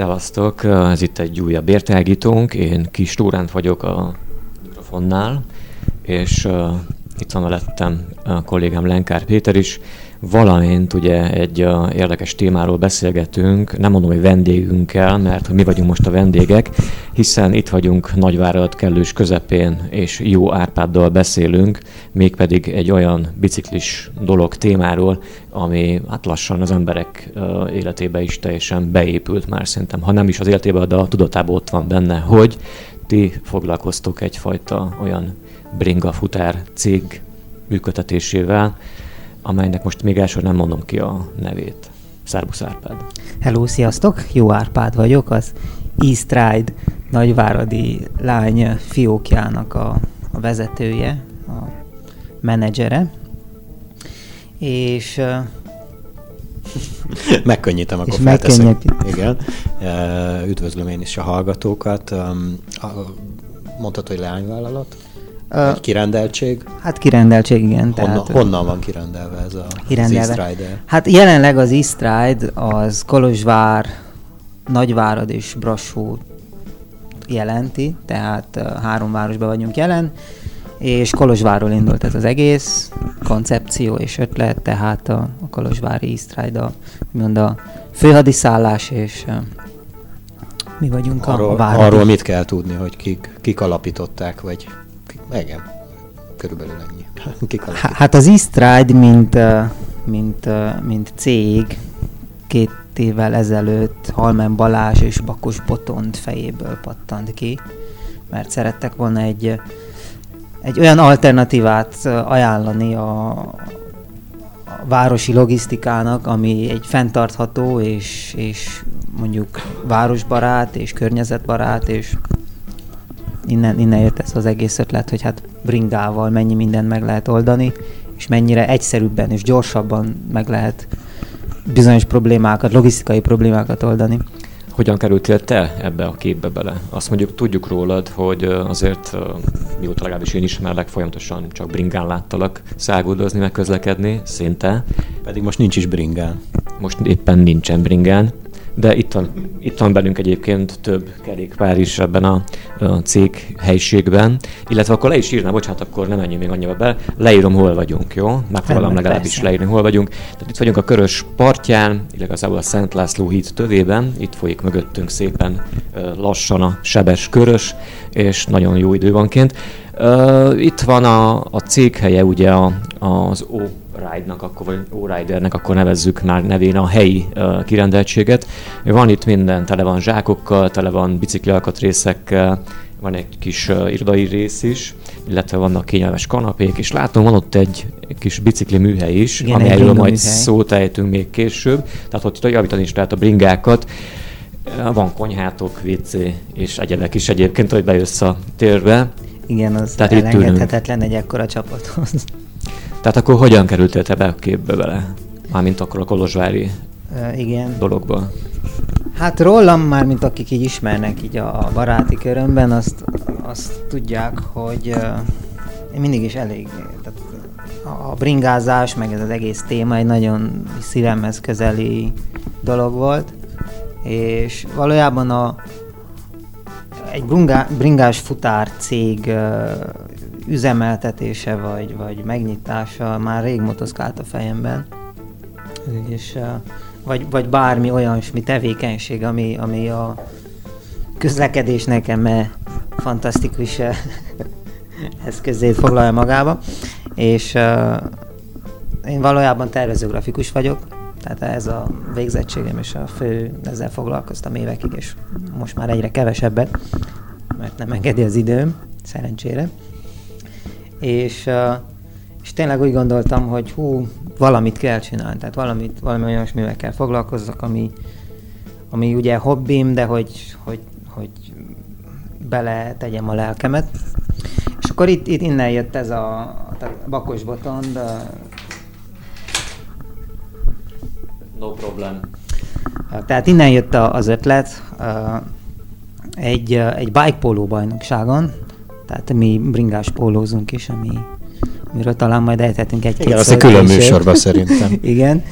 Szevasztok, ez itt egy újabb értelgítónk, én Kis Tóránt vagyok a mikrofonnál, és uh, itt van mellettem a kollégám Lenkár Péter is, valamint ugye egy uh, érdekes témáról beszélgetünk, nem mondom, hogy vendégünkkel, mert mi vagyunk most a vendégek, hiszen itt vagyunk Nagyvárad kellős közepén, és jó Árpáddal beszélünk, mégpedig egy olyan biciklis dolog témáról, ami hát lassan az emberek uh, életébe is teljesen beépült már szerintem, ha nem is az életébe, de a tudatában ott van benne, hogy ti foglalkoztok egyfajta olyan bringa futár cég működtetésével, amelynek most még első nem mondom ki a nevét. Szerbusz Árpád. Hello, sziasztok! Jó Árpád vagyok, az East Ride nagyváradi lány fiókjának a, a vezetője, a menedzsere. És Megkönnyítem, akkor felteszek. Igen. Üdvözlöm én is a hallgatókat. Mondtad, hogy leányvállalat? Egy kirendeltség? Hát kirendeltség, igen. Honnan, tehát, honnan van kirendelve ez a kirendelve. az Hát jelenleg az East Ride az Kolozsvár, Nagyvárad és Brassó jelenti, tehát három városban vagyunk jelen, és Kolozsvárról indult ez az egész koncepció és ötlet, tehát a, a Kolozsvári East Ride a, mond a főhadiszállás, és mi vagyunk arról, a városban. Arról mit kell tudni, hogy kik, kik alapították, vagy igen, körülbelül ennyi. Hát az Eastride, mint, mint, mint cég, két évvel ezelőtt Halmen Balázs és Bakos Botond fejéből pattant ki, mert szerettek volna egy, egy olyan alternatívát ajánlani a, a városi logisztikának, ami egy fenntartható és, és mondjuk városbarát és környezetbarát és innen, innen jött ez az egész ötlet, hogy hát bringával mennyi mindent meg lehet oldani, és mennyire egyszerűbben és gyorsabban meg lehet bizonyos problémákat, logisztikai problémákat oldani. Hogyan kerültél te ebbe a képbe bele? Azt mondjuk tudjuk rólad, hogy azért, mióta legalábbis én ismerlek, folyamatosan csak bringán láttalak száguldozni, meg közlekedni, szinte. Pedig most nincs is bringán. Most éppen nincsen bringán de itt van, itt van bennünk egyébként több kerékpár is ebben a, a cég helyiségben, illetve akkor le is írnám, bocsánat, akkor nem menjünk még annyira be, leírom, hol vagyunk, jó? Megpróbálom legalábbis persze. leírni, hol vagyunk. Tehát itt vagyunk a Körös partján, illetve a Szent László híd tövében, itt folyik mögöttünk szépen lassan a sebes körös, és nagyon jó idő van kint. Itt van a, a céghelye, ugye a, az O ride-nak, akkor, vagy O-Ridernek, akkor nevezzük már nevén a helyi uh, kirendeltséget. Van itt minden, tele van zsákokkal, tele van bicikli alkatrészekkel, van egy kis uh, irodai rész is, illetve vannak kényelmes kanapék, és látom, van ott egy kis bicikli műhely is, Igen, amelyről majd műhely. szót ejtünk még később, tehát ott javítani is lehet a bringákat. Van konyhátok, WC és egyebek is egyébként, hogy bejössz a térbe. Igen, az Tehát elengedhetetlen egy ekkora csapathoz. Tehát akkor hogyan kerültél te be a képbe bele? Mármint akkor a Kolozsvári uh, igen. dologba. Hát rólam már, mint akik így ismernek így a baráti körömben, azt, azt tudják, hogy uh, én mindig is elég, tehát a bringázás, meg ez az egész téma egy nagyon szívemhez közeli dolog volt, és valójában a, egy bringás futár cég uh, üzemeltetése vagy, vagy megnyitása már rég motoszkált a fejemben. És, vagy, vagy bármi olyasmi tevékenység, ami, ami a közlekedés nekem -e fantasztikus eszközét foglalja magába. És én valójában tervezőgrafikus vagyok, tehát ez a végzettségem és a fő, ezzel foglalkoztam évekig, és most már egyre kevesebbet, mert nem engedi az időm, szerencsére és, és tényleg úgy gondoltam, hogy hú, valamit kell csinálni, tehát valamit, valami olyasmivel kell foglalkozzak, ami, ami ugye hobbim, de hogy, hogy, hogy bele tegyem a lelkemet. És akkor itt, itt innen jött ez a tehát Bakos Botond. No problem. Tehát innen jött az ötlet egy, egy bike póló bajnokságon, tehát mi bringás pólózunk is, ami, amiről talán majd ejthetünk egy-két Igen, az egy külön műsorban szerintem. Igen.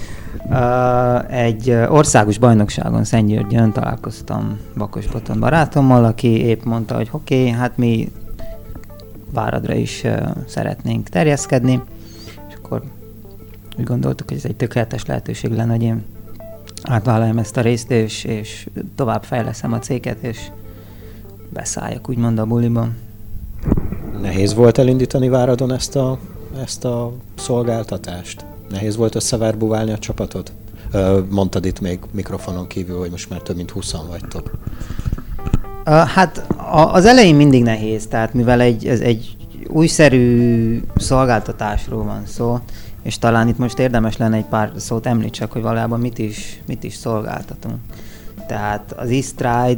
Uh, egy országos bajnokságon Szentgyörgyön találkoztam Bakos Boton barátommal, aki épp mondta, hogy oké, okay, hát mi Váradra is uh, szeretnénk terjeszkedni, és akkor úgy gondoltuk, hogy ez egy tökéletes lehetőség lenne, hogy én átvállaljam ezt a részt, és, és tovább fejleszem a céget, és beszálljak úgymond a buliban. Nehéz volt elindítani Váradon ezt a, ezt a szolgáltatást? Nehéz volt összeverbuválni a csapatot? Mondtad itt még mikrofonon kívül, hogy most már több mint 20 vagytok. Hát az elején mindig nehéz, tehát mivel egy, ez egy újszerű szolgáltatásról van szó, és talán itt most érdemes lenne egy pár szót említsek, hogy valójában mit is, mit is szolgáltatunk. Tehát az e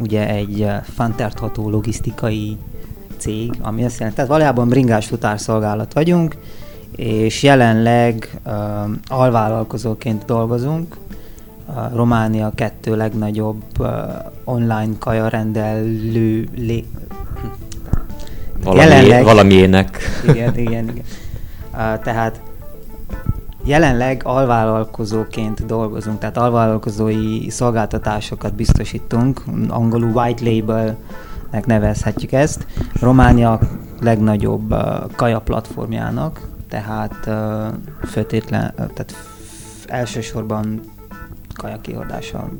ugye egy fenntartható logisztikai cég, ami azt jelenti, tehát valójában bringás futárszolgálat vagyunk, és jelenleg uh, alvállalkozóként dolgozunk. Uh, Románia kettő legnagyobb uh, online kaja rendelő lé... Valami, jelenleg, valamiének. Igen, igen, igen. Uh, tehát jelenleg alvállalkozóként dolgozunk, tehát alvállalkozói szolgáltatásokat biztosítunk, angolul white label-nek nevezhetjük ezt. Románia legnagyobb uh, kaja platformjának, tehát uh, főtétlen, uh, tehát elsősorban kajakihordással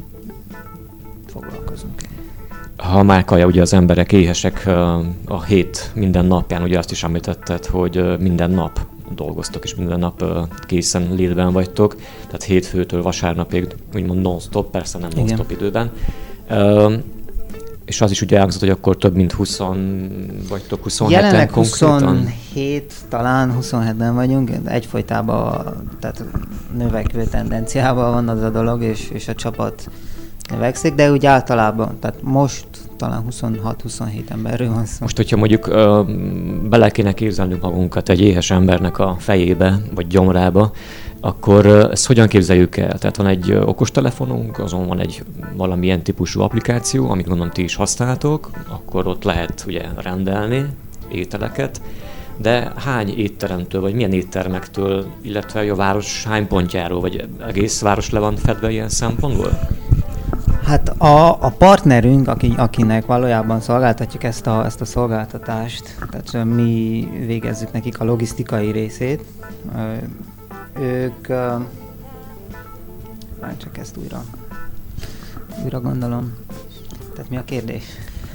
foglalkozunk. Ha már kaja, ugye az emberek éhesek a hét minden napján, ugye azt is említetted, hogy minden nap dolgoztok, és minden nap készen létben vagytok, tehát hétfőtől vasárnapig úgymond non-stop, persze nem non-stop időben és az is ugye elhangzott, hogy akkor több mint 20 vagytok, 27 Jelenleg konkrétan? 27, talán 27-ben vagyunk, egyfolytában tehát növekvő tendenciával van az a dolog, és, és a csapat növekszik, de úgy általában, tehát most talán 26-27 emberről van szó. Most, hogyha mondjuk ö, bele kéne képzelnünk magunkat egy éhes embernek a fejébe, vagy gyomrába, akkor ezt hogyan képzeljük el? Tehát van egy okostelefonunk, azon van egy valamilyen típusú applikáció, amit gondolom ti is használtok, akkor ott lehet ugye rendelni ételeket, de hány étteremtől, vagy milyen éttermektől, illetve a város hány pontjáról, vagy egész város le van fedve ilyen szempontból? Hát a, a partnerünk, aki, akinek valójában szolgáltatjuk ezt a, ezt a szolgáltatást, tehát mi végezzük nekik a logisztikai részét, ők... Már csak ezt újra, újra gondolom. Tehát mi a kérdés?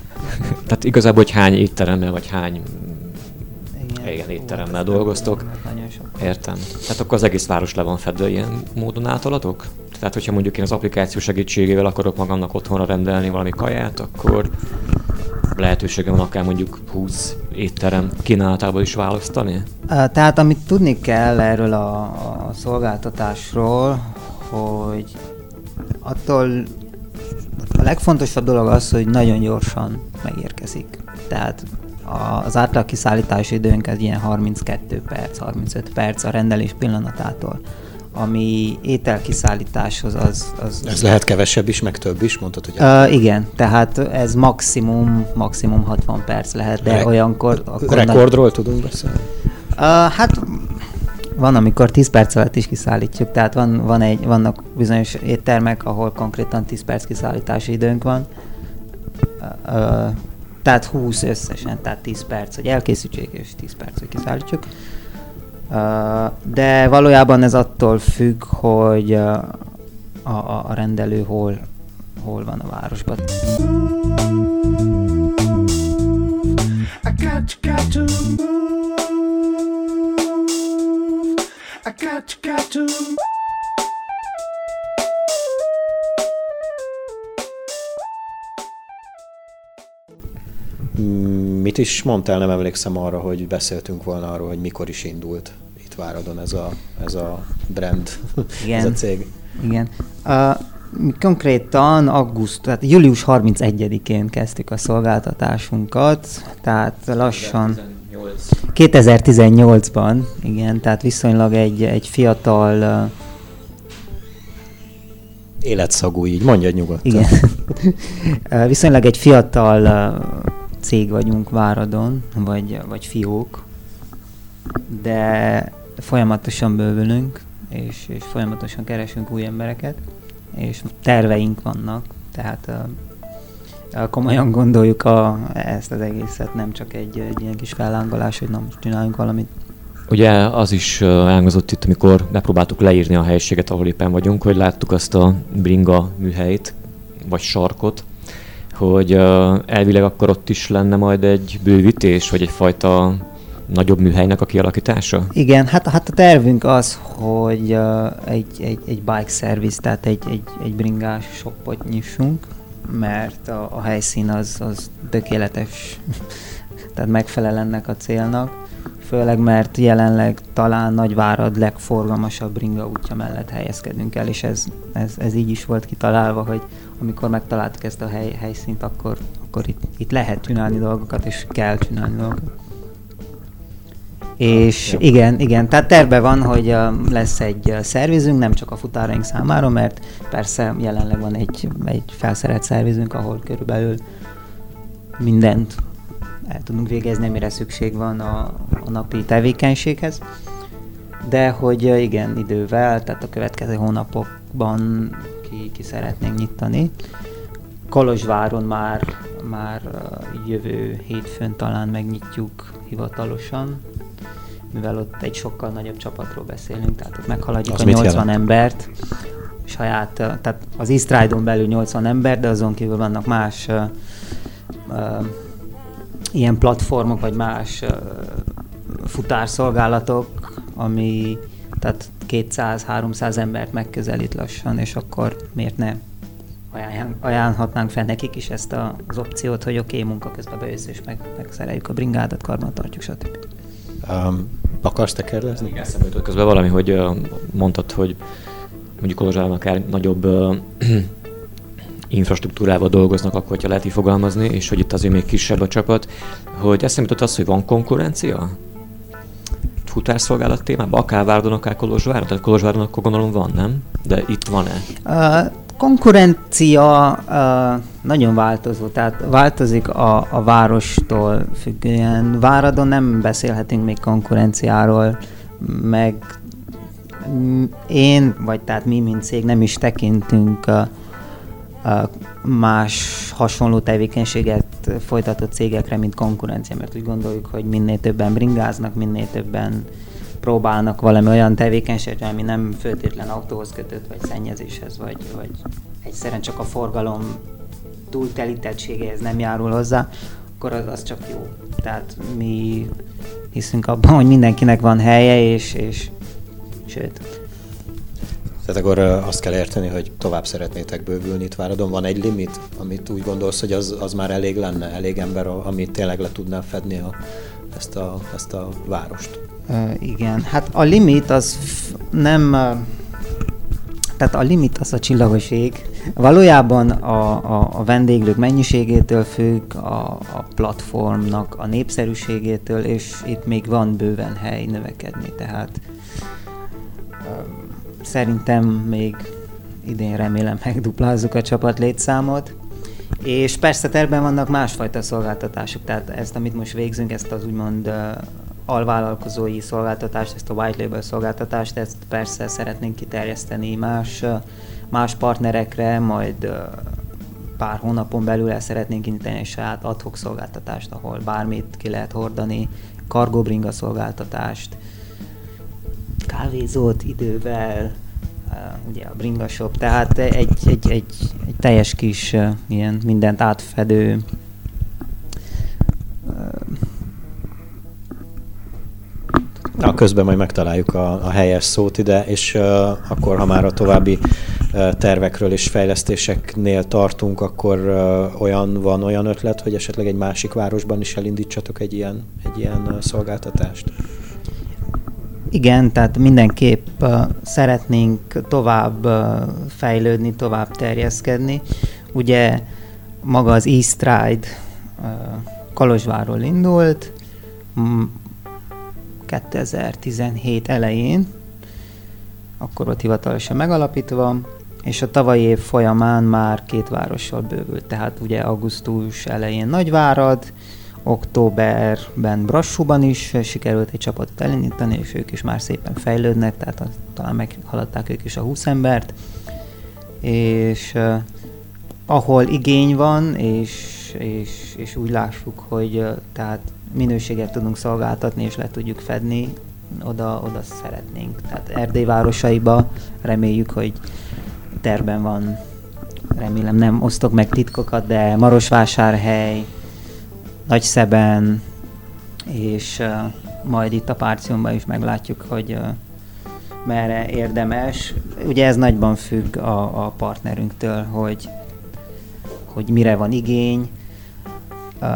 Tehát igazából, hogy hány étteremmel, vagy hány igen, igen étteremmel dolgoztok. Értem. Tehát akkor az egész város le van fedve ilyen módon általatok? Tehát, hogyha mondjuk én az applikáció segítségével akarok magamnak otthonra rendelni valami kaját, akkor lehetőségem van akár mondjuk 20 étterem kínálatából is választani? Tehát amit tudni kell erről a, a szolgáltatásról, hogy attól a legfontosabb dolog az, hogy nagyon gyorsan megérkezik. Tehát az átlag kiszállítási időnk ez ilyen 32 perc, 35 perc a rendelés pillanatától ami ételkiszállításhoz az, az... Ez lehet kevesebb is, meg több is, mondtad, hogy... Uh, igen, tehát ez maximum, maximum 60 perc lehet, de Re- olyankor... Akkor rekordról nagy... tudunk beszélni? Uh, hát van, amikor 10 perc alatt is kiszállítjuk, tehát van, van egy, vannak bizonyos éttermek, ahol konkrétan 10 perc kiszállítási időnk van. Uh, tehát 20 összesen, tehát 10 perc, hogy elkészítsük, és 10 perc, hogy kiszállítjuk. De valójában ez attól függ, hogy a, a, a rendelő hol, hol van a városban. I got, got to move. I got, got to Mit is mondtál, nem emlékszem arra, hogy beszéltünk volna arról, hogy mikor is indult itt Váradon ez a, ez a brand, Igen. ez a cég. Igen. Uh, mi konkrétan augusztus, tehát július 31-én kezdtük a szolgáltatásunkat, tehát lassan 2018-ban, igen, tehát viszonylag egy, egy fiatal uh, életszagú, így mondja nyugodtan. Igen. viszonylag egy fiatal uh, cég vagyunk Váradon, vagy, vagy fiók, de folyamatosan bővülünk, és, és folyamatosan keresünk új embereket, és terveink vannak, tehát komolyan gondoljuk a, ezt az egészet, nem csak egy, egy ilyen kis fellángolás, hogy na most csináljunk valamit. Ugye az is elhangzott itt, amikor megpróbáltuk leírni a helységet, ahol éppen vagyunk, hogy láttuk azt a bringa műhelyt, vagy sarkot, hogy elvileg akkor ott is lenne majd egy bővítés, vagy egyfajta nagyobb műhelynek a kialakítása? Igen, hát, hát a tervünk az, hogy egy, egy, egy bike service, tehát egy, egy, egy bringás shopot nyissunk, mert a, a helyszín az, az tökéletes, tehát megfelel ennek a célnak főleg mert jelenleg talán Nagyvárad legforgalmasabb bringa útja mellett helyezkedünk el, és ez, ez, ez így is volt kitalálva, hogy amikor megtaláltuk ezt a hely, helyszínt, akkor, akkor itt, itt lehet csinálni dolgokat, és kell csinálni dolgokat. És igen, igen, tehát terve van, hogy lesz egy szervizünk, nem csak a futáraink számára, mert persze jelenleg van egy, egy felszerelt szervizünk, ahol körülbelül mindent el tudunk végezni, amire szükség van a, a napi tevékenységhez. De hogy igen, idővel, tehát a következő hónapokban ki, ki szeretnénk nyitani. Kolozsváron már, már jövő hétfőn talán megnyitjuk hivatalosan, mivel ott egy sokkal nagyobb csapatról beszélünk, tehát ott meghaladjuk az a 80 jelent? embert, saját, tehát az East on belül 80 ember, de azon kívül vannak más uh, uh, ilyen platformok, vagy más uh, futárszolgálatok, ami tehát 200-300 embert megközelít lassan, és akkor miért ne ajánlhatnánk fel nekik is ezt a, az opciót, hogy oké, okay, munka közben bejössz, és meg, megszereljük a bringádat, karban tartjuk, stb. Um, akarsz te kérdezni? Igen, eszembe közben valami, hogy uh, mondtad, hogy mondjuk Kolozsvárban akár nagyobb uh, infrastruktúrával dolgoznak, akkor, hogyha lehet így fogalmazni, és hogy itt azért még kisebb a csapat, hogy eszembe jutott az, hogy van konkurencia? Futárszolgálat témában, akár Várdon, akár Kolozsváron? Tehát Kolozsváron akkor gondolom van, nem? De itt van-e? Uh, konkurencia uh, nagyon változó, tehát változik a, a várostól függően. Váradon nem beszélhetünk még konkurenciáról, meg én, vagy tehát mi, mint cég nem is tekintünk uh, más hasonló tevékenységet folytató cégekre, mint konkurencia, mert úgy gondoljuk, hogy minél többen bringáznak, minél többen próbálnak valami olyan tevékenységre, ami nem főtétlen autóhoz kötött, vagy szennyezéshez, vagy, vagy egyszerűen csak a forgalom túltelítettségéhez nem járul hozzá, akkor az, az csak jó. Tehát mi hiszünk abban, hogy mindenkinek van helye, és, és sőt, tehát akkor azt kell érteni, hogy tovább szeretnétek bővülni itt Váradon. Van egy limit, amit úgy gondolsz, hogy az, az már elég lenne, elég ember, amit tényleg le tudná fedni a, ezt, a, ezt a várost? Uh, igen, hát a limit az nem... Tehát a limit az a csillagoség. Valójában a, a, a vendéglők mennyiségétől függ, a, a platformnak a népszerűségétől, és itt még van bőven hely növekedni. Tehát Szerintem még idén remélem megduplázzuk a csapat létszámot. És persze terben vannak másfajta szolgáltatások, tehát ezt, amit most végzünk, ezt az úgymond uh, alvállalkozói szolgáltatást, ezt a white label szolgáltatást, ezt persze szeretnénk kiterjeszteni más, uh, más partnerekre, majd uh, pár hónapon belül el szeretnénk indítani egy saját adhok szolgáltatást, ahol bármit ki lehet hordani, kargóbringa szolgáltatást, kávézót idővel, ugye a Bringa Shop, tehát egy, egy, egy, egy teljes kis ilyen mindent átfedő Na, közben majd megtaláljuk a, a helyes szót ide, és uh, akkor, ha már a további tervekről és fejlesztéseknél tartunk, akkor olyan van olyan ötlet, hogy esetleg egy másik városban is elindítsatok egy ilyen, egy ilyen szolgáltatást? Igen, tehát mindenképp szeretnénk tovább uh, fejlődni, tovább terjeszkedni. Ugye maga az East Ride uh, indult, 2017 elején, akkor volt hivatalosan megalapítva, és a tavalyi év folyamán már két várossal bővült, tehát ugye augusztus elején Nagyvárad, októberben Brassúban is sikerült egy csapatot elindítani, és ők is már szépen fejlődnek, tehát talán meghaladták ők is a 20 embert, és uh, ahol igény van, és, és, és úgy lássuk, hogy uh, tehát minőséget tudunk szolgáltatni, és le tudjuk fedni, oda, oda szeretnénk. Tehát Erdély városaiba reméljük, hogy terben van, remélem nem osztok meg titkokat, de Marosvásárhely, Nagyszeben, és uh, majd itt a Párciónban is meglátjuk, hogy uh, merre érdemes. Ugye ez nagyban függ a, a partnerünktől, hogy, hogy mire van igény. Uh,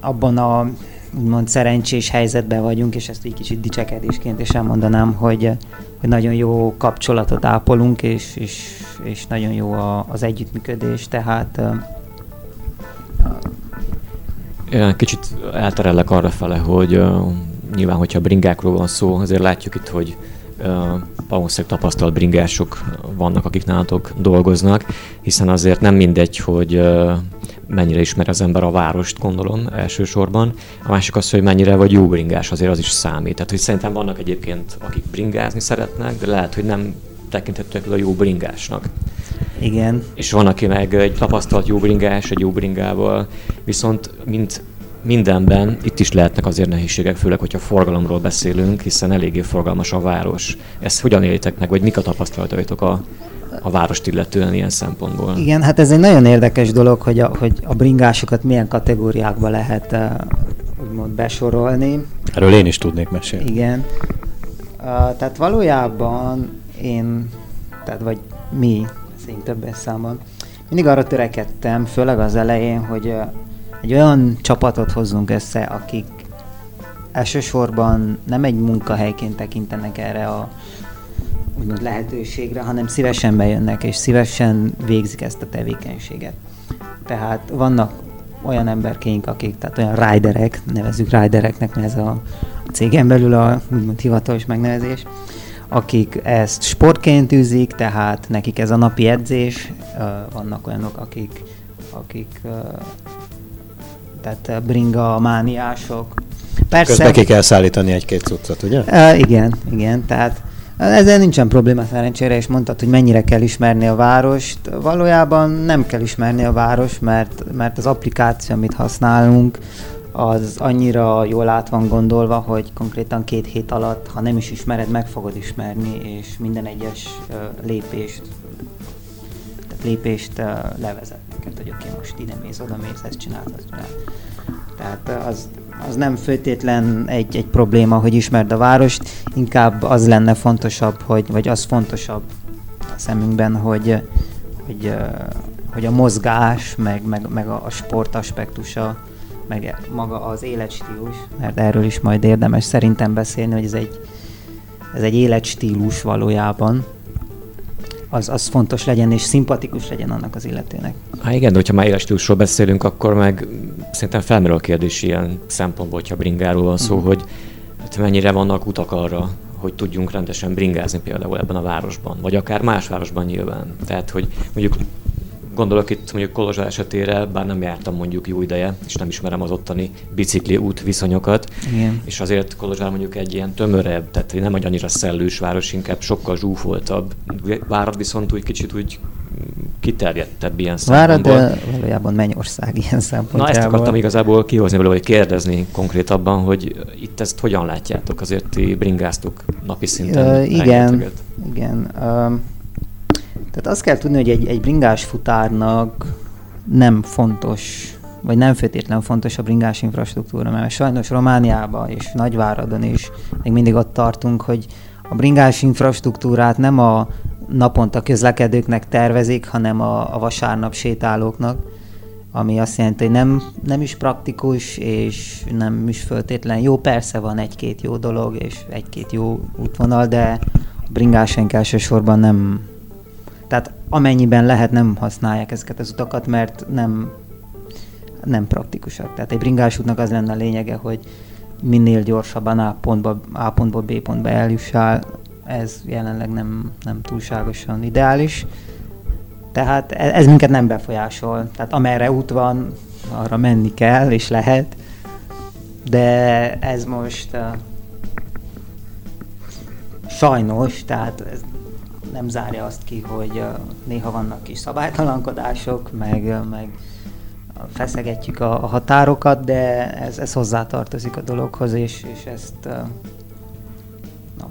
abban a úgymond szerencsés helyzetben vagyunk, és ezt egy kicsit dicsekedésként is elmondanám, hogy, hogy nagyon jó kapcsolatot ápolunk, és, és, és nagyon jó a, az együttműködés, tehát én kicsit elterellek arra fele, hogy uh, nyilván, hogyha bringákról van szó, azért látjuk itt, hogy uh, valószínűleg tapasztalt bringások vannak, akik nálatok dolgoznak, hiszen azért nem mindegy, hogy uh, mennyire ismer az ember a várost, gondolom elsősorban. A másik az, hogy mennyire vagy jó bringás, azért az is számít. Tehát, hogy szerintem vannak egyébként, akik bringázni szeretnek, de lehet, hogy nem tekinthetőek a jó bringásnak. Igen. És van, aki meg egy tapasztalt jó bringás, egy jó bringával, viszont mint mindenben itt is lehetnek azért nehézségek, főleg, hogyha forgalomról beszélünk, hiszen eléggé forgalmas a város. Ezt hogyan élitek meg, vagy mik a tapasztalataitok a, a várost illetően ilyen szempontból? Igen, hát ez egy nagyon érdekes dolog, hogy a, hogy a bringásokat milyen kategóriákba lehet uh, úgymond besorolni. Erről én is tudnék mesélni. Igen. Uh, tehát valójában én, tehát vagy mi, szint többes számban, mindig arra törekedtem, főleg az elején, hogy egy olyan csapatot hozzunk össze, akik elsősorban nem egy munkahelyként tekintenek erre a úgymond lehetőségre, hanem szívesen bejönnek, és szívesen végzik ezt a tevékenységet. Tehát vannak olyan emberkénk, akik, tehát olyan riderek, nevezzük ridereknek, mert ez a cégen belül a úgymond hivatalos megnevezés, akik ezt sportként űzik, tehát nekik ez a napi edzés, vannak olyanok, akik, akik tehát bringa mániások. Persze, Közben ki kell szállítani egy-két cuccot, ugye? Igen, igen, tehát ezzel nincsen probléma szerencsére, és mondtad, hogy mennyire kell ismerni a várost. Valójában nem kell ismerni a város, mert, mert az applikáció, amit használunk, az annyira jól át van gondolva, hogy konkrétan két hét alatt, ha nem is ismered, meg fogod ismerni, és minden egyes lépést, tehát lépést uh, levezet neked, hogy oké, okay, most ide mész, oda mész, ezt csinálsz, ezt csinálsz. Tehát az, az nem főtétlen egy, egy probléma, hogy ismerd a várost, inkább az lenne fontosabb, hogy, vagy az fontosabb a szemünkben, hogy, hogy, hogy a mozgás, meg, meg, meg a sport aspektusa, meg maga az életstílus, mert erről is majd érdemes szerintem beszélni, hogy ez egy, ez egy életstílus valójában, az, az fontos legyen és szimpatikus legyen annak az illetőnek. Hát igen, de hogyha már életstílusról beszélünk, akkor meg szerintem felmerül a kérdés ilyen szempontból, hogyha bringáról van szó, uh-huh. hogy hát mennyire vannak utak arra, hogy tudjunk rendesen bringázni például ebben a városban, vagy akár más városban nyilván. Tehát, hogy mondjuk Gondolok itt mondjuk Kolozsvár esetére, bár nem jártam mondjuk jó ideje, és nem ismerem az ottani bicikli út viszonyokat, Igen. és azért Kolozsvár mondjuk egy ilyen tömörebb, tehát nem egy annyira szellős város, inkább sokkal zsúfoltabb. Várad viszont úgy kicsit úgy kiterjedtebb ilyen szempontból. Várad, de valójában Mennyország ilyen szempontjából. Na ezt akartam igazából kihozni belőle, hogy kérdezni konkrétabban, hogy itt ezt hogyan látjátok, azért ti bringáztok napi szinten. Uh, igen, igen. Uh, tehát azt kell tudni, hogy egy, egy bringás futárnak nem fontos, vagy nem feltétlenül fontos a bringás infrastruktúra, mert sajnos Romániában és Nagyváradon is még mindig ott tartunk, hogy a bringás infrastruktúrát nem a naponta közlekedőknek tervezik, hanem a, a vasárnap sétálóknak, ami azt jelenti, hogy nem, nem is praktikus, és nem is föltétlen jó. Persze van egy-két jó dolog, és egy-két jó útvonal, de a bringásaink elsősorban nem, amennyiben lehet, nem használják ezeket az utakat, mert nem, nem praktikusak. Tehát egy bringás útnak az lenne a lényege, hogy minél gyorsabban A pontba, A pontból B pontba eljussál, ez jelenleg nem, nem túlságosan ideális. Tehát e- ez minket nem befolyásol. Tehát amerre út van, arra menni kell, és lehet. De ez most uh, sajnos, tehát ez nem zárja azt ki, hogy néha vannak kis szabálytalankodások, meg, meg feszegetjük a, a határokat, de ez, ez hozzátartozik a dologhoz, és, és ezt, na,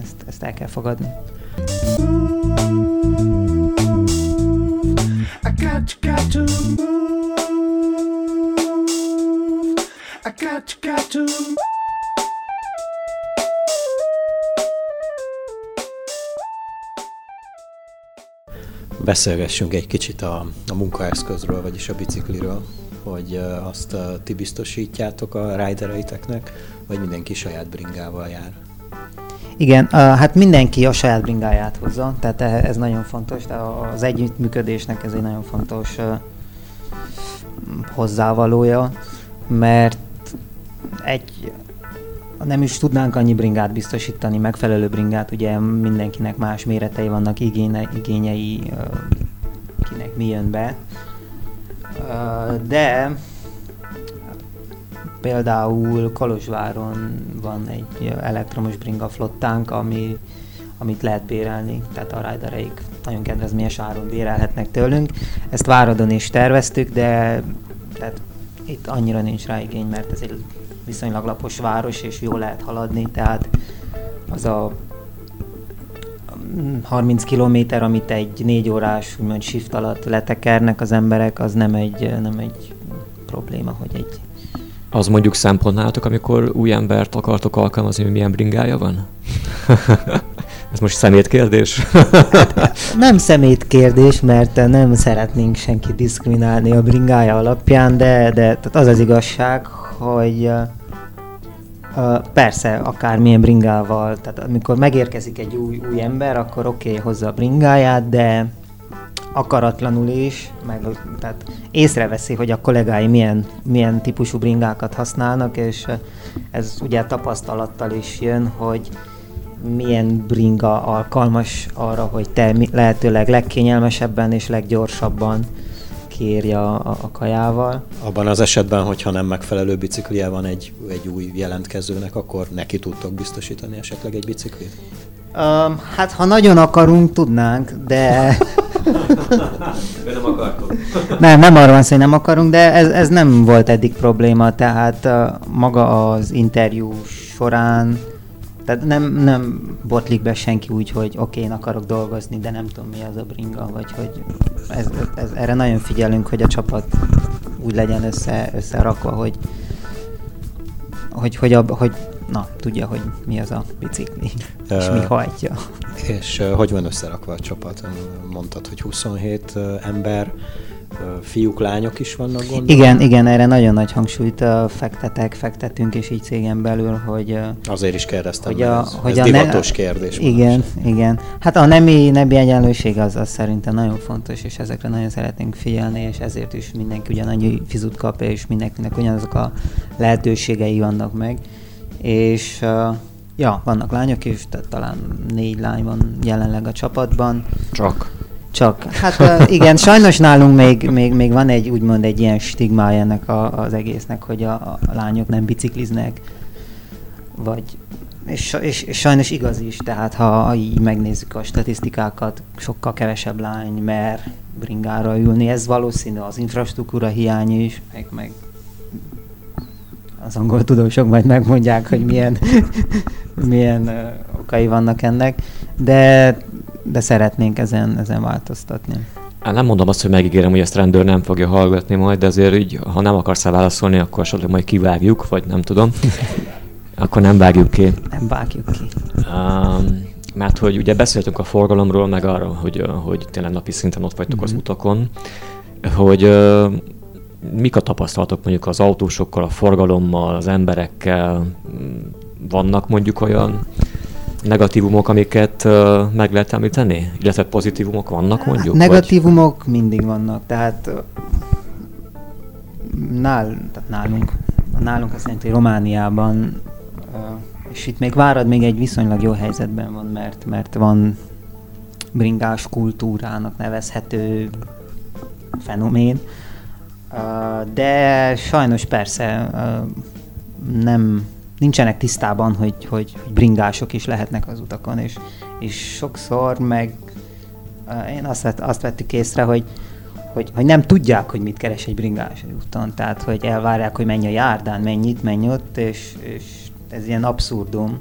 ezt, ezt el kell fogadni. I got got to move. I got got to Beszélgessünk egy kicsit a, a munkaeszközről, vagyis a bicikliről, hogy azt ti biztosítjátok a ridereiteknek, vagy mindenki saját bringával jár? Igen, hát mindenki a saját bringáját hozza, tehát ez nagyon fontos, de az együttműködésnek ez egy nagyon fontos hozzávalója, mert egy nem is tudnánk annyi bringát biztosítani, megfelelő bringát, ugye mindenkinek más méretei vannak, igénye, igényei, kinek mi jön be, de Például Kolozsváron van egy elektromos bringa flottánk, ami, amit lehet bérelni, tehát a ridereik nagyon kedvezményes áron bérelhetnek tőlünk. Ezt Váradon is terveztük, de tehát itt annyira nincs rá igény, mert ez egy viszonylag lapos város, és jól lehet haladni, tehát az a 30 kilométer, amit egy négy órás úgymond shift alatt letekernek az emberek, az nem egy, nem egy probléma, hogy egy az mondjuk szempont nálatok, amikor új embert akartok alkalmazni, hogy milyen bringája van? Ez most szemétkérdés? nem szemétkérdés, mert nem szeretnénk senki diszkriminálni a bringája alapján, de, de tehát az az igazság, hogy uh, persze, akármilyen bringával, tehát amikor megérkezik egy új, új ember, akkor oké, okay, hozza a bringáját, de akaratlanul is, meg tehát észreveszi, hogy a kollégái milyen, milyen típusú bringákat használnak, és ez ugye tapasztalattal is jön, hogy milyen bringa alkalmas arra, hogy te lehetőleg legkényelmesebben és leggyorsabban kérje a, a kajával. Abban az esetben, hogyha nem megfelelő biciklije van egy, egy új jelentkezőnek, akkor neki tudtok biztosítani esetleg egy biciklit? Um, hát ha nagyon akarunk, tudnánk, de... de nem akartok. nem, nem arról van szó, hogy nem akarunk, de ez, ez nem volt eddig probléma, tehát uh, maga az interjú során, tehát nem, nem botlik be senki úgy, hogy oké, okay, én akarok dolgozni, de nem tudom mi az a bringa, vagy hogy ez, ez, erre nagyon figyelünk, hogy a csapat úgy legyen össze, összerakva, hogy hogy, hogy, a, hogy na, tudja, hogy mi az a bicikli, és mi hajtja. És hogy van összerakva a csapat? Mondtad, hogy 27 uh, ember, fiúk, lányok is vannak gondolom? Igen, igen, erre nagyon nagy hangsúlyt fektetek, fektetünk, és így cégen belül, hogy... Azért is kérdeztem, hogy a, ez, hogy ez a divatos ne, kérdés. Igen, van. igen. Hát a nemi, nemi egyenlőség az, az szerintem nagyon fontos, és ezekre nagyon szeretnénk figyelni, és ezért is mindenki ugyanannyi fizut kap, és mindenkinek ugyanazok a lehetőségei vannak meg. És uh, ja, vannak lányok is, tehát talán négy lány van jelenleg a csapatban. Csak. Csak, hát igen, sajnos nálunk még, még, még van egy úgymond egy ilyen stigmája ennek a, az egésznek, hogy a, a lányok nem bicikliznek, vagy és, és, és sajnos igaz is, tehát ha így megnézzük a statisztikákat, sokkal kevesebb lány mer bringára ülni, ez valószínű az infrastruktúra hiány is, meg, meg az angol tudósok majd megmondják, hogy milyen, milyen uh, okai vannak ennek, de de szeretnénk ezen, ezen változtatni. Hát nem mondom azt, hogy megígérem, hogy ezt rendőr nem fogja hallgatni majd, de azért így, ha nem akarsz válaszolni, akkor esetleg majd kivágjuk, vagy nem tudom. akkor nem vágjuk ki. Nem vágjuk ki. Um, mert hogy ugye beszéltünk a forgalomról, meg arra, hogy, hogy tényleg napi szinten ott vagytok mm-hmm. az mhm. utakon, hogy mik a tapasztalatok mondjuk az autósokkal, a forgalommal, az emberekkel? Vannak mondjuk olyan negatívumok, amiket meg lehet említeni? Illetve pozitívumok vannak mondjuk? Negatívumok vagy? mindig vannak, tehát nál, tehát nálunk, nálunk azt jelenti, Romániában, és itt még Várad még egy viszonylag jó helyzetben van, mert, mert van bringás kultúrának nevezhető fenomén, de sajnos persze nem nincsenek tisztában, hogy, hogy, bringások is lehetnek az utakon, és, és sokszor meg uh, én azt, azt vettük észre, hogy, hogy, hogy nem tudják, hogy mit keres egy bringás egy úton, tehát hogy elvárják, hogy menj a járdán, mennyit, menj ott, és, és ez ilyen abszurdum,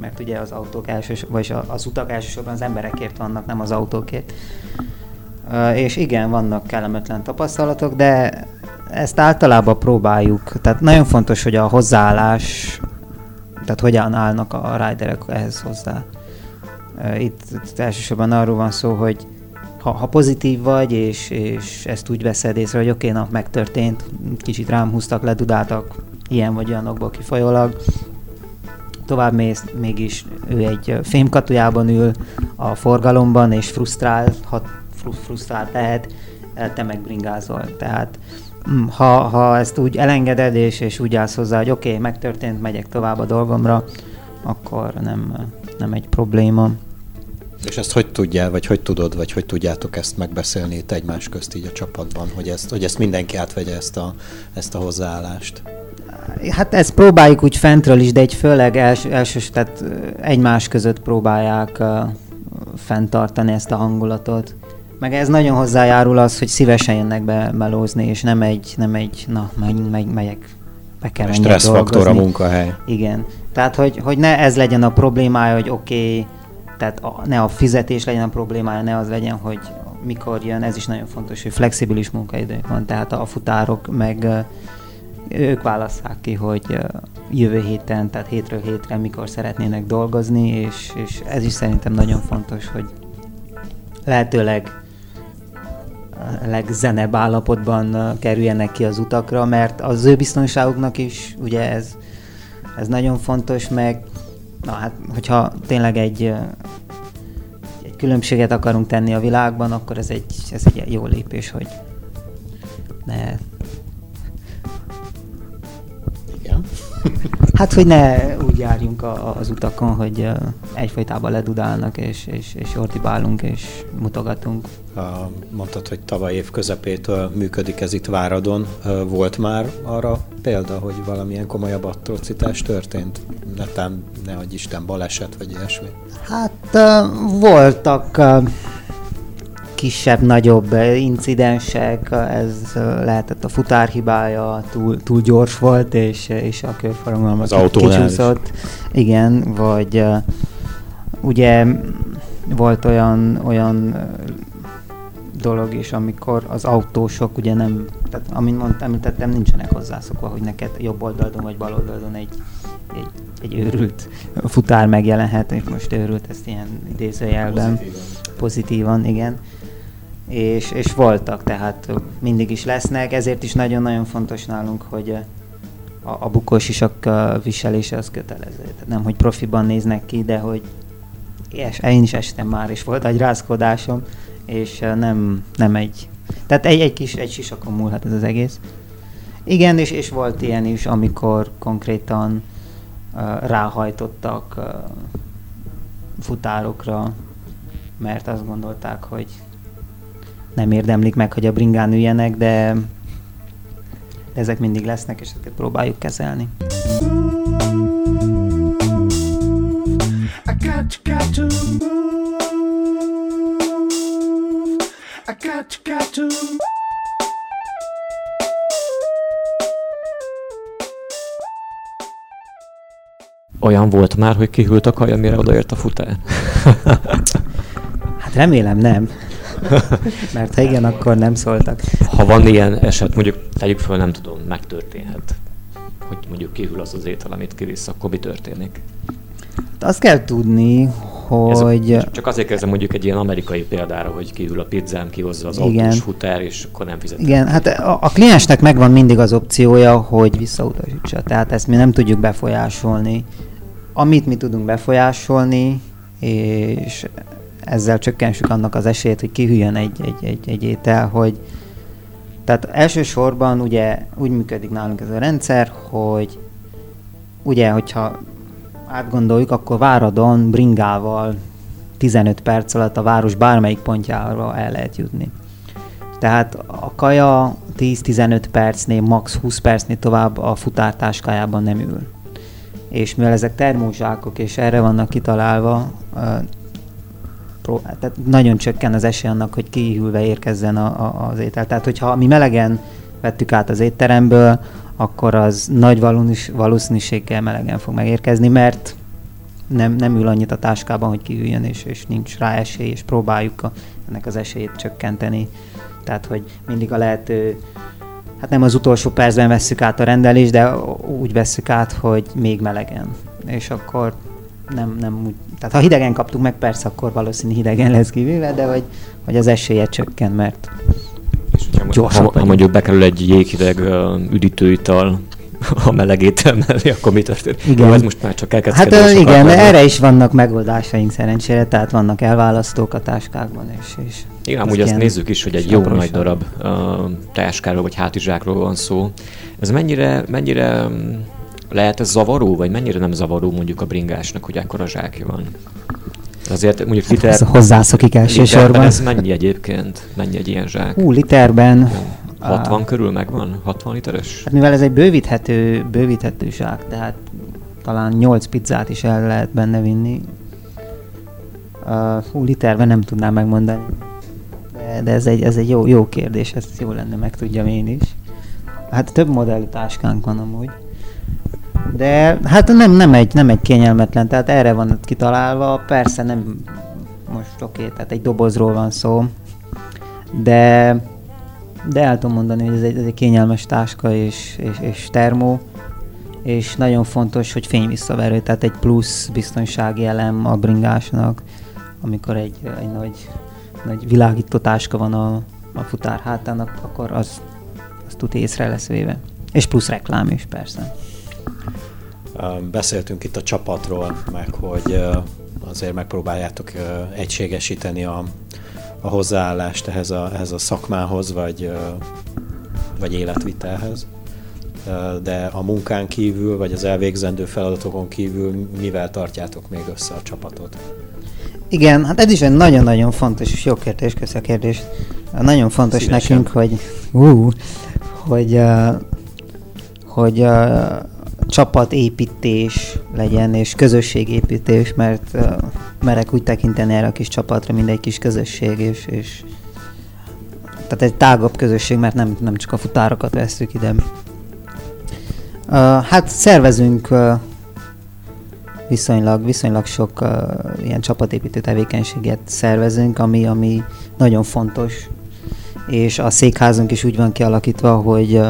mert ugye az autók elsősorban, vagy az utak elsősorban az emberekért vannak, nem az autókért. Uh, és igen, vannak kellemetlen tapasztalatok, de ezt általában próbáljuk. Tehát nagyon fontos, hogy a hozzáállás tehát hogyan állnak a riderek ehhez hozzá. Itt, itt elsősorban arról van szó, hogy ha, ha pozitív vagy, és, és ezt úgy veszed észre, hogy oké, okay, megtörtént, kicsit rám húztak, ledudáltak, ilyen vagy olyanokból kifolyólag, tovább mész, mégis ő egy fémkatujában ül a forgalomban, és frusztrál, ha frusztrált lehet, te meg bringázol. Tehát ha, ha ezt úgy elengeded, és, és úgy állsz hozzá, hogy oké, okay, megtörtént, megyek tovább a dolgomra, akkor nem, nem egy probléma. És ezt hogy tudjál, vagy hogy tudod, vagy hogy tudjátok ezt megbeszélni itt egymás közt így a csapatban, hogy ezt, hogy ezt mindenki átvegye ezt a, ezt a hozzáállást? Hát ezt próbáljuk úgy fentről is, de egy főleg els, elsős, tehát egymás között próbálják uh, fenntartani ezt a hangulatot. Meg ez nagyon hozzájárul az, hogy szívesen jönnek be melózni, és nem egy, nem egy na, megy, megy, megyek, be kell menni Stresszfaktor a munkahely. Igen. Tehát, hogy, hogy ne ez legyen a problémája, hogy oké, okay, tehát a, ne a fizetés legyen a problémája, ne az legyen, hogy mikor jön, ez is nagyon fontos, hogy flexibilis munkaidő van, tehát a futárok meg ők válasszák ki, hogy jövő héten, tehát hétről hétre mikor szeretnének dolgozni, és, és ez is szerintem nagyon fontos, hogy lehetőleg legzenebb állapotban kerüljenek ki az utakra, mert az ő biztonságuknak is ugye ez, ez nagyon fontos, meg na hát, hogyha tényleg egy, egy különbséget akarunk tenni a világban, akkor ez egy, ez egy jó lépés, hogy ne... Hát, hogy ne úgy járjunk a, az utakon, hogy egyfajtában ledudálnak, és, és, és ordibálunk, és mutogatunk. Mondtad, hogy tavaly év közepétől működik ez itt Váradon. Volt már arra példa, hogy valamilyen komolyabb atrocitás történt? Netán, ne adj Isten, baleset, vagy ilyesmi? Hát voltak kisebb-nagyobb incidensek, ez lehetett a futár hibája, túl, túl gyors volt, és, és a körforgalom az kicsúszott. Igen, vagy ugye volt olyan, olyan dolog is, amikor az autósok ugye nem, tehát amint mondtam, említettem, nincsenek hozzászokva, hogy neked jobb oldalon vagy bal oldalon egy, egy, egy őrült futár megjelenhet, és most őrült ezt ilyen idézőjelben. Pozitívan. Pozitívan, igen és, és voltak, tehát mindig is lesznek, ezért is nagyon-nagyon fontos nálunk, hogy a, a bukós isak viselése az kötelező. Tehát nem, hogy profiban néznek ki, de hogy és én is estem már, és volt egy rázkodásom, és nem, nem egy... Tehát egy, egy kis egy sisakon múlhat ez az egész. Igen, és, és volt ilyen is, amikor konkrétan uh, ráhajtottak uh, futárokra, mert azt gondolták, hogy nem érdemlik meg, hogy a bringán üljenek, de ezek mindig lesznek, és ezeket próbáljuk kezelni. Olyan volt már, hogy kihűlt a kaja, mire odaért a futár? hát remélem nem. Mert ha igen, akkor nem szóltak. Ha van ilyen eset, mondjuk tegyük föl, nem tudom, megtörténhet, hogy mondjuk kihűl az az étel, amit kivisz, akkor mi történik? Hát azt kell tudni, hogy... Ez, csak azért kezdem mondjuk egy ilyen amerikai példára, hogy kívül a pizzám, kihozza az igen. autós futár, és akkor nem fizet. Igen, hát a, a kliensnek megvan mindig az opciója, hogy visszautasítsa. Tehát ezt mi nem tudjuk befolyásolni. Amit mi tudunk befolyásolni, és ezzel csökkentsük annak az esélyét, hogy kihűjön egy, egy, egy, egy étel, hogy tehát elsősorban ugye úgy működik nálunk ez a rendszer, hogy ugye, hogyha átgondoljuk, akkor Váradon bringával 15 perc alatt a város bármelyik pontjára el lehet jutni. Tehát a kaja 10-15 percnél, max 20 percnél tovább a futártáskájában nem ül. És mivel ezek termózsákok, és erre vannak kitalálva, tehát nagyon csökken az esély annak, hogy kihűlve érkezzen a, a, az étel. Tehát, hogyha mi melegen vettük át az étteremből, akkor az nagy valószínűséggel melegen fog megérkezni, mert nem, nem ül annyit a táskában, hogy kiüljön, és, és nincs rá esély, és próbáljuk a, ennek az esélyét csökkenteni. Tehát, hogy mindig a lehető, hát nem az utolsó percben vesszük át a rendelést, de úgy vesszük át, hogy még melegen. És akkor nem, nem úgy, tehát ha hidegen kaptuk meg, persze akkor valószínű hidegen lesz kivéve, de hogy, hogy az esélye csökken, mert és hogyha ha, ha, mondjuk bekerül egy jéghideg uh, üdítőital a meleg étel mellé, akkor mi történik? Igen. Jó, ez most már csak Hát uh, igen, de erre is vannak megoldásaink szerencsére, tehát vannak elválasztók a táskákban, és, és igen, amúgy azt nézzük is, hogy egy jó nagy darab uh, táskáról vagy hátizsákról van szó. Ez mennyire, mennyire lehet ez zavaró, vagy mennyire nem zavaró mondjuk a bringásnak, hogy ekkora zsákja van? Azért mondjuk liter... Ez hozzászokik elsősorban. ez mennyi egyébként? Mennyi egy ilyen zsák? Hú, literben... 60 a... körül megvan? 60 literes? Hát mivel ez egy bővíthető, bővíthető zsák, tehát talán 8 pizzát is el lehet benne vinni. Uh, hú, literben nem tudnám megmondani. De, de ez egy, ez egy jó, jó kérdés, ezt jó lenne, meg tudjam én is. Hát több modellű táskánk van amúgy. De hát nem, nem, egy, nem egy kényelmetlen, tehát erre van kitalálva, persze nem most oké, okay, tehát egy dobozról van szó, de, de el tudom mondani, hogy ez egy, ez egy kényelmes táska és, és, és termó, és nagyon fontos, hogy fényvisszaverő, tehát egy plusz biztonsági elem a bringásnak, amikor egy, egy nagy, nagy világító táska van a, a futár hátának, akkor az, az tud észre lesz véve. És plusz reklám is persze. Beszéltünk itt a csapatról, meg hogy azért megpróbáljátok egységesíteni a, a hozzáállást ehhez a, ehhez a szakmához, vagy, vagy életvitelhez. De a munkán kívül, vagy az elvégzendő feladatokon kívül mivel tartjátok még össze a csapatot? Igen, hát ez is egy nagyon-nagyon fontos, és jó kérdés, köszönöm a kérdést. Nagyon fontos Szívesen. nekünk, hogy, uh, hogy, hogy uh, csapatépítés legyen, és közösségépítés, mert uh, merek úgy tekinteni erre a kis csapatra, mint egy kis közösség, és, és tehát egy tágabb közösség, mert nem, nem csak a futárokat veszük ide. Uh, hát szervezünk uh, viszonylag, viszonylag sok uh, ilyen csapatépítő tevékenységet szervezünk, ami, ami nagyon fontos, és a székházunk is úgy van kialakítva, hogy, uh,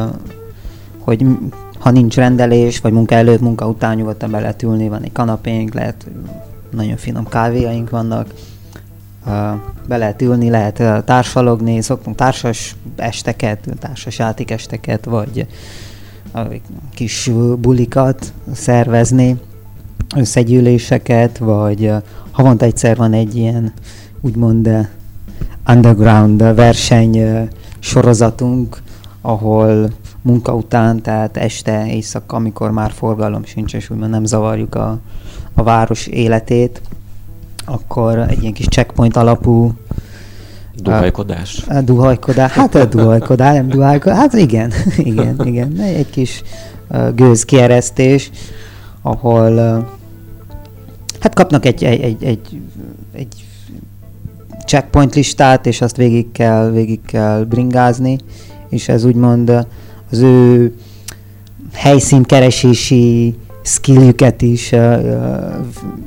hogy ha nincs rendelés, vagy munka előtt, munka után nyugodtan be lehet ülni, van egy kanapénk, lehet nagyon finom kávéjaink vannak, be lehet ülni, lehet társalogni, szoktunk társas esteket, társas játékesteket, vagy kis bulikat szervezni, összegyűléseket, vagy havonta egyszer van egy ilyen úgymond underground verseny sorozatunk, ahol munka után, tehát este, éjszaka, amikor már forgalom sincs, és úgymond nem zavarjuk a, a város életét, akkor egy ilyen kis checkpoint alapú Duhajkodás? A, a duhajkodás, hát a duhajkodás, nem duhajkodás, hát igen, igen, igen, egy kis uh, gőzkieresztés, ahol uh, hát kapnak egy, egy, egy, egy, egy checkpoint listát, és azt végig kell, végig kell bringázni, és ez úgymond az ő helyszínkeresési skilljüket is uh,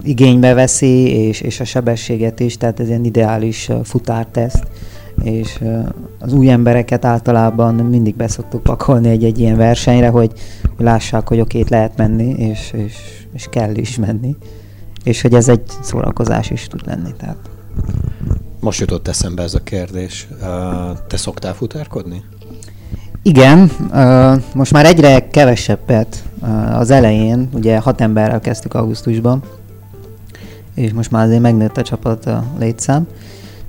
igénybe veszi, és, és a sebességet is, tehát ez egy ideális uh, futárteszt, és uh, az új embereket általában mindig beszoktuk pakolni egy-egy ilyen versenyre, hogy, lássák, hogy oké, lehet menni, és, és, és kell is menni. és hogy ez egy szórakozás is tud lenni. Tehát. Most jutott eszembe ez a kérdés. Te szoktál futárkodni? Igen, most már egyre kevesebbet az elején, ugye hat emberrel kezdtük augusztusban, és most már azért megnőtt a csapat a létszám.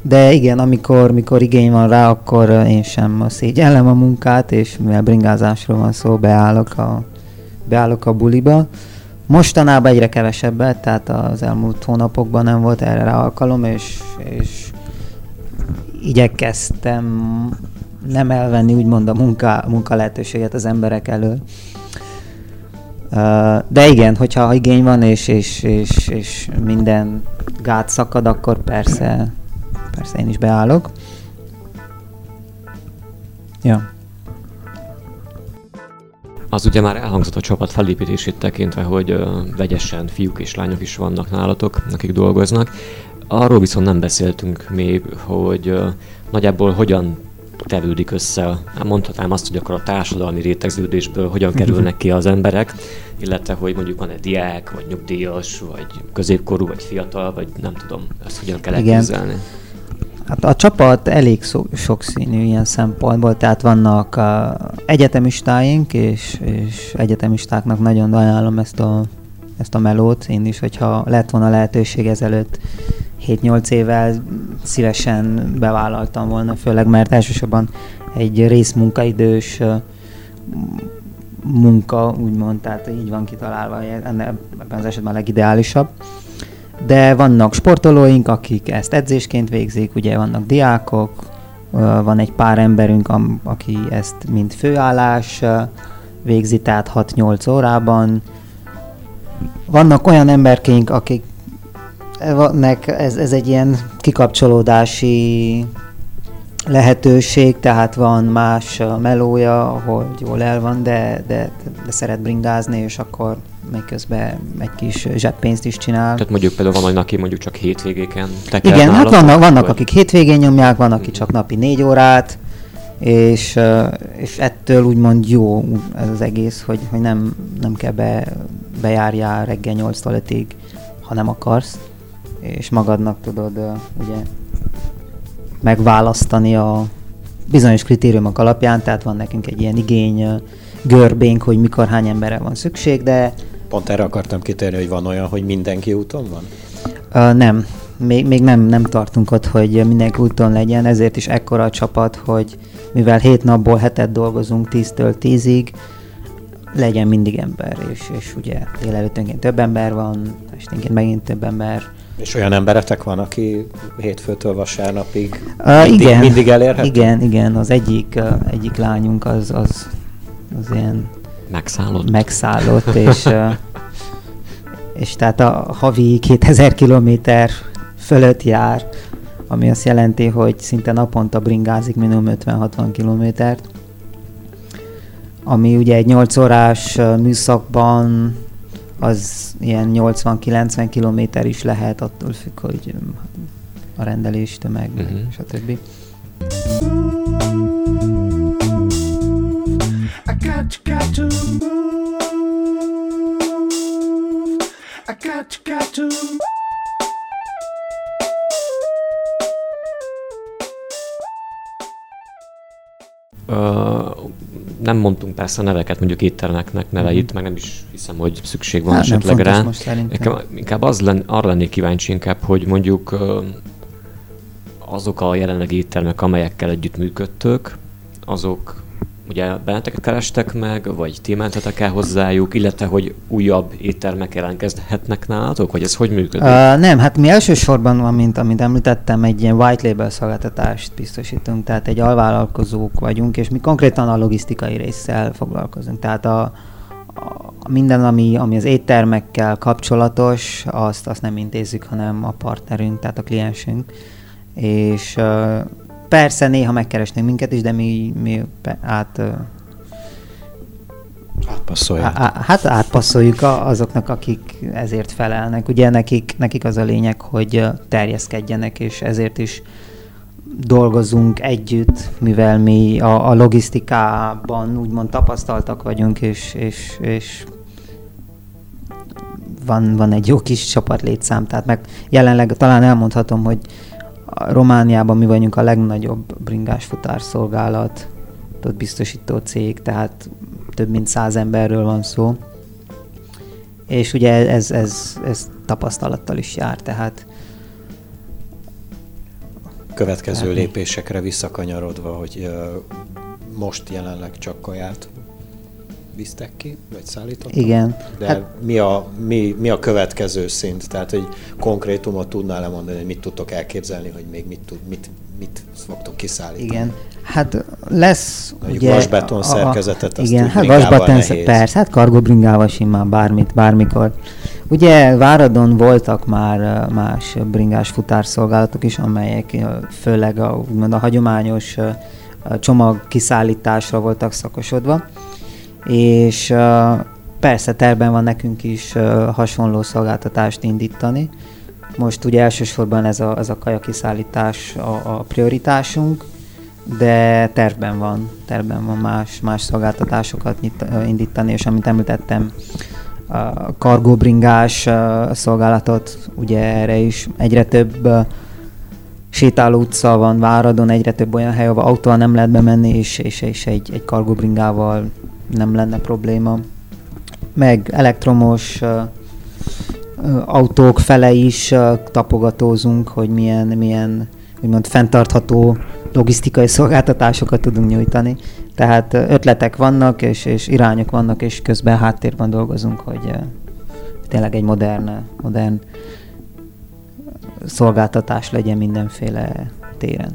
De igen, amikor, mikor igény van rá, akkor én sem szégyellem a munkát, és mivel bringázásról van szó, beállok a, beállok a buliba. Mostanában egyre kevesebbet, tehát az elmúlt hónapokban nem volt erre rá alkalom, és, és igyekeztem nem elvenni úgymond a munka, munka lehetőséget az emberek elől. De igen, hogyha igény van, és, és, és, és minden gát szakad, akkor persze, persze én is beállok. Ja. Az ugye már elhangzott a csapat felépítését tekintve, hogy vegyesen fiúk és lányok is vannak nálatok, akik dolgoznak. Arról viszont nem beszéltünk még, hogy uh, nagyjából hogyan tevődik össze. Mondhatnám azt, hogy akkor a társadalmi rétegződésből hogyan kerülnek ki az emberek, illetve hogy mondjuk van egy diák, vagy nyugdíjas, vagy középkorú, vagy fiatal, vagy nem tudom, ezt hogyan kell elképzelni. Hát a csapat elég szó, sokszínű ilyen szempontból, tehát vannak a egyetemistáink, és, és egyetemistáknak nagyon ajánlom ezt a, ezt a melót, én is, hogyha lett volna lehetőség ezelőtt 7-8 évvel szívesen bevállaltam volna, főleg mert elsősorban egy részmunkaidős munka, úgymond, tehát így van kitalálva, ebben az esetben a legideálisabb. De vannak sportolóink, akik ezt edzésként végzik, ugye vannak diákok, van egy pár emberünk, aki ezt mint főállás végzi, tehát 6-8 órában. Vannak olyan emberkénk, akik nek ez, ez egy ilyen kikapcsolódási lehetőség, tehát van más melója, ahol jól el van, de, de, de szeret bringázni, és akkor még közben egy kis zseppénzt is csinál. Tehát mondjuk például van, aki mondjuk csak hétvégéken teker Igen, hát vannak, vannak akik hétvégén nyomják, van, aki csak napi négy órát, és, és ettől úgymond jó ez az egész, hogy, hogy nem, nem kell be, bejárjál reggel 8-tól 5-ig, ha nem akarsz és magadnak tudod ugye megválasztani a bizonyos kritériumok alapján, tehát van nekünk egy ilyen igény görbénk, hogy mikor hány emberre van szükség, de... Pont erre akartam kitérni, hogy van olyan, hogy mindenki úton van? Uh, nem. Még, még nem, nem tartunk ott, hogy mindenki úton legyen, ezért is ekkora a csapat, hogy mivel hét napból hetet dolgozunk 10-től 10-ig, legyen mindig ember, és, és ugye délelőttönként több ember van, esténként megint több ember, és olyan emberetek van, aki hétfőtől vasárnapig uh, mindig, igen, mindig elérhető? Igen, igen, az egyik, uh, egyik lányunk az, az, az ilyen megszállott, megszállott és, uh, és tehát a havi 2000 kilométer fölött jár, ami azt jelenti, hogy szinte naponta bringázik minimum 50-60 kilométert, ami ugye egy 8 órás műszakban az ilyen 80-90 kilométer is lehet, attól függ, hogy um, a rendelés, tömeg, uh-huh. stb. I got you, got to move. I got you, got to Uh, nem mondtunk persze neveket, mondjuk éttermeknek neveit, mm. meg nem is hiszem, hogy szükség van hát, esetleg rá. Nekem inkább az len, arra lennék kíváncsi inkább, hogy mondjuk azok a jelenlegi éttermek, amelyekkel együtt működtök, azok ugye benneteket kerestek meg, vagy ti mentetek el hozzájuk, illetve hogy újabb éttermek jelentkezhetnek nálatok, vagy ez hogy működik? Uh, nem, hát mi elsősorban, amint, amint említettem, egy ilyen white label szolgáltatást biztosítunk, tehát egy alvállalkozók vagyunk, és mi konkrétan a logisztikai résszel foglalkozunk. Tehát a, a minden, ami, ami az éttermekkel kapcsolatos, azt, azt nem intézzük, hanem a partnerünk, tehát a kliensünk. És uh, Persze néha megkeresnek minket is, de mi, mi át... Átpasszolják. hát átpasszoljuk azoknak, akik ezért felelnek. Ugye nekik, nekik az a lényeg, hogy terjeszkedjenek, és ezért is dolgozunk együtt, mivel mi a, a logisztikában úgymond tapasztaltak vagyunk, és, és, és van, van egy jó kis csapat létszám, tehát meg jelenleg talán elmondhatom, hogy a Romániában mi vagyunk a legnagyobb bringás futárszolgálat, ott biztosító cég, tehát több mint száz emberről van szó. És ugye ez, ez, ez tapasztalattal is jár, tehát következő lépésekre visszakanyarodva, hogy most jelenleg csak kaját visztek ki, vagy szállítottak? Igen. De hát, mi, a, mi, mi a következő szint? Tehát, hogy konkrétumot tudnál lemondani, hogy mit tudtok elképzelni, hogy még mit, tud, mit, mit fogtok kiszállítani? Igen. Hát lesz Mondjuk ugye... vasbeton szerkezetet, azt Igen, hát vasbeton persze, hát kargobringával simán bármit, bármikor. Ugye Váradon voltak már más bringás futárszolgálatok is, amelyek főleg a, úgymond a hagyományos csomag kiszállításra voltak szakosodva, és persze terben van nekünk is hasonló szolgáltatást indítani. Most ugye elsősorban ez a, ez a kaja kiszállítás a, a prioritásunk, de tervben van, tervben van más, más szolgáltatásokat nyit, indítani, és amit említettem, a kargóbringás szolgálatot, ugye erre is egyre több sétáló utca van Váradon, egyre több olyan hely, ahol autóval nem lehet bemenni, és, és, és egy, egy kargóbringával nem lenne probléma. Meg elektromos autók fele is tapogatózunk, hogy milyen, milyen úgymond fenntartható logisztikai szolgáltatásokat tudunk nyújtani. Tehát ötletek vannak, és, és irányok vannak, és közben háttérben dolgozunk, hogy tényleg egy modern, modern szolgáltatás legyen mindenféle téren.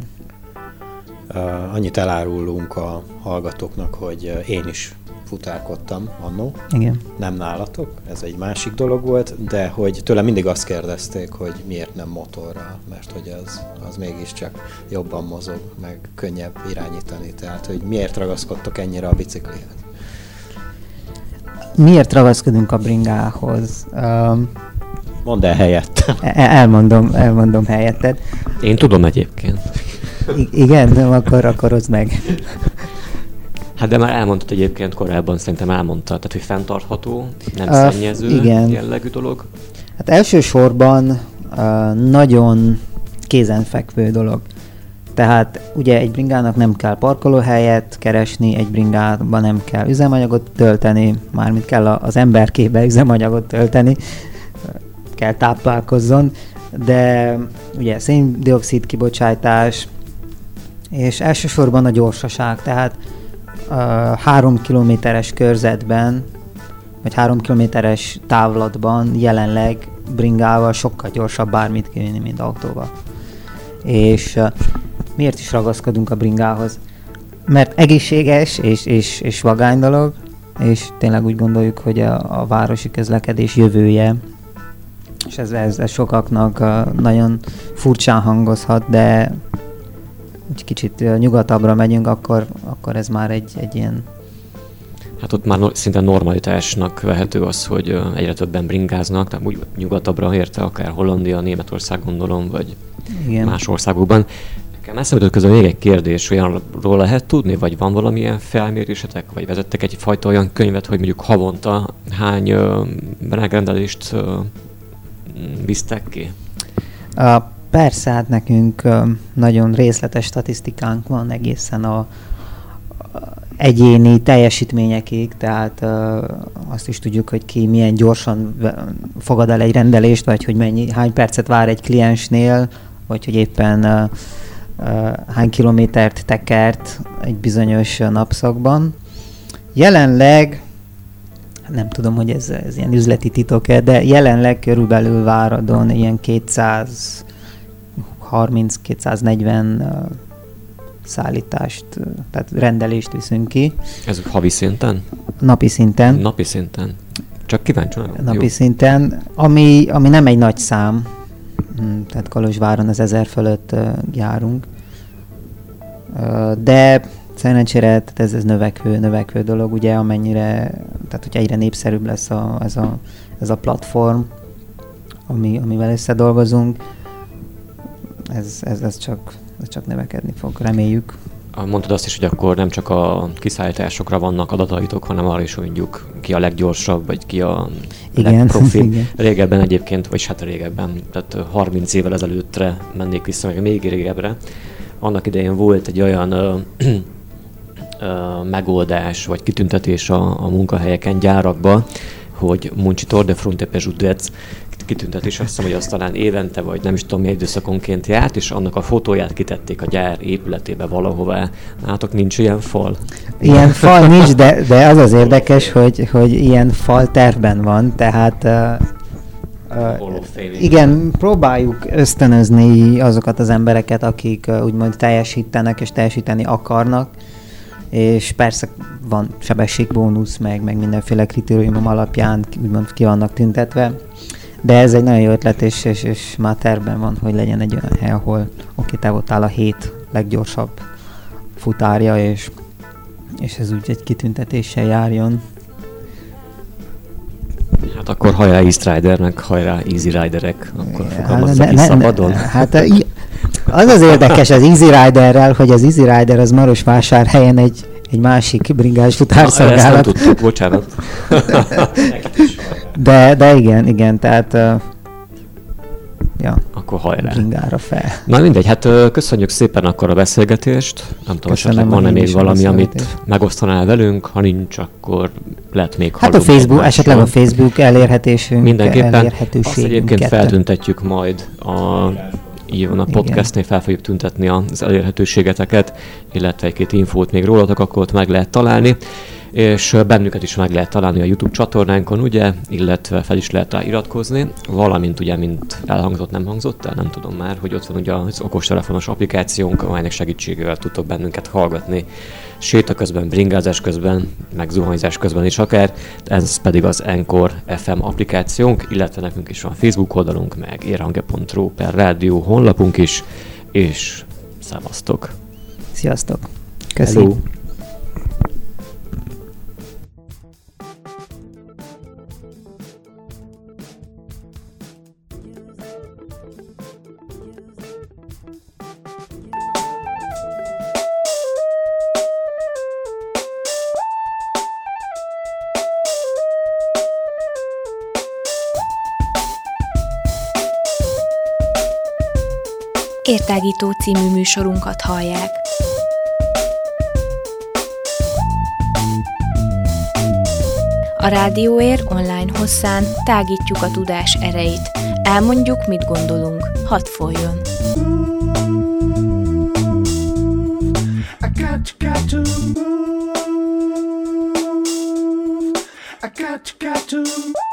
Annyit elárulunk a hallgatóknak, hogy én is futárkodtam annó. Igen. Nem nálatok, ez egy másik dolog volt, de hogy tőlem mindig azt kérdezték, hogy miért nem motorral, mert hogy az, az mégiscsak jobban mozog, meg könnyebb irányítani. Tehát, hogy miért ragaszkodtok ennyire a biciklihez? Miért ragaszkodunk a bringához? Um, Mondd el helyett. E-, elmondom, elmondom helyetted. Én tudom egyébként. I- igen, de akkor, akkor meg. Hát de már elmondtad egyébként korábban, szerintem elmondta, tehát hogy fenntartható, nem uh, szennyező igen. jellegű dolog. Hát elsősorban uh, nagyon kézenfekvő dolog. Tehát ugye egy bringának nem kell parkolóhelyet keresni, egy bringában nem kell üzemanyagot tölteni, mármint kell az emberkébe üzemanyagot tölteni, kell táplálkozzon, de ugye széndiokszid kibocsátás, és elsősorban a gyorsaság, tehát három kilométeres körzetben, vagy három kilométeres távlatban jelenleg bringával sokkal gyorsabb bármit kivinni, mint autóval. És uh, miért is ragaszkodunk a bringához? Mert egészséges és, és, és vagány dolog, és tényleg úgy gondoljuk, hogy a, a városi közlekedés jövője, és ez, ez, ez sokaknak uh, nagyon furcsán hangozhat, de kicsit nyugatabbra megyünk, akkor, akkor ez már egy, egy ilyen Hát ott már szinte normalitásnak vehető az, hogy egyre többen bringáznak, tehát úgy nyugatabbra érte, akár Hollandia, Németország gondolom, vagy Igen. más országokban. Nekem eszembe közben még egy kérdés, olyanról lehet tudni, vagy van valamilyen felmérésetek, vagy vezettek egyfajta olyan könyvet, hogy mondjuk havonta hány uh, megrendelést uh, visztek ki? A Persze, hát nekünk nagyon részletes statisztikánk van egészen a, egyéni teljesítményekig, tehát azt is tudjuk, hogy ki milyen gyorsan fogad el egy rendelést, vagy hogy mennyi, hány percet vár egy kliensnél, vagy hogy éppen hány kilométert tekert egy bizonyos napszakban. Jelenleg nem tudom, hogy ez, ez ilyen üzleti titok-e, de jelenleg körülbelül Váradon ilyen 200 30-240 szállítást, tehát rendelést viszünk ki. Ez havi szinten? Napi szinten. Napi szinten. Csak kíváncsi Napi Jó. szinten, ami, ami nem egy nagy szám, hm, tehát Kolozsváron az ezer fölött járunk, de szerencsére tehát ez, ez növekvő, növekvő dolog, ugye, amennyire, tehát hogy egyre népszerűbb lesz a, ez, a, ez a platform, ami, amivel összedolgozunk, ez, ez, ez, csak, ez csak növekedni fog, reméljük. mondtad azt is, hogy akkor nem csak a kiszállításokra vannak adataitok, hanem arra is, mondjuk ki a leggyorsabb, vagy ki a Igen, legprofibb. igen. Régebben egyébként, vagy hát régebben, tehát 30 évvel ezelőttre mennék vissza, meg még régebbre. Annak idején volt egy olyan ö, ö, megoldás, vagy kitüntetés a, a munkahelyeken, gyárakba, hogy muncitor de fronte kitüntetés, azt hiszem, hogy az talán évente, vagy nem is tudom, milyen időszakonként járt, és annak a fotóját kitették a gyár épületébe valahová. Látok, nincs ilyen fal. Ilyen fal nincs, de, de az az érdekes, hogy, hogy ilyen fal tervben van, tehát uh, igen, próbáljuk ösztönözni azokat az embereket, akik uh, úgymond teljesítenek és teljesíteni akarnak, és persze van sebességbónusz, meg, meg mindenféle kritériumom alapján úgymond ki vannak tüntetve, de ez egy nagyon jó ötlet, és, és, és már tervben van, hogy legyen egy olyan hely, ahol oké, te voltál a hét leggyorsabb futárja, és, és ez úgy egy kitüntetéssel járjon. Hát akkor hajrá East Rider, meg hajrá Easy Riderek, akkor fogalmazzak ne- is szabadon. Hát i- az az érdekes az Easy Riderrel, hogy az Easy Rider az Marosvásárhelyen egy, egy másik bringás Na, ezt nem futárszolgálat. tudtuk, bocsánat. De, de igen, igen, tehát uh, ja, Akkor hajrá. bringára fel. Na mindegy, hát köszönjük szépen akkor a beszélgetést. Nem tudom, esetleg van-e még valami, amit megosztanál velünk, ha nincs, akkor lehet még Hát a Facebook, esetleg a Facebook elérhetésünk, Mindenképpen. Azt egyébként feltüntetjük majd a így van, a podcastnél fel fogjuk tüntetni az elérhetőségeteket, illetve egy-két infót még rólatok, akkor ott meg lehet találni. És bennünket is meg lehet találni a YouTube csatornánkon, ugye, illetve fel is lehet rá iratkozni, valamint ugye, mint elhangzott, nem hangzott el, nem tudom már, hogy ott van ugye az okostelefonos applikációnk, amelynek segítségével tudtok bennünket hallgatni séta közben, bringázás közben, meg zuhanyzás közben is akár, ez pedig az Encore FM applikációnk, illetve nekünk is van Facebook oldalunk, meg érhange.ru per rádió honlapunk is, és szevasztok! Sziasztok! Köszi. Értágító című műsorunkat hallják. A Rádióér online hosszán tágítjuk a tudás erejét. Elmondjuk, mit gondolunk. Hadd folyjon! I got, got to move. I got, got to.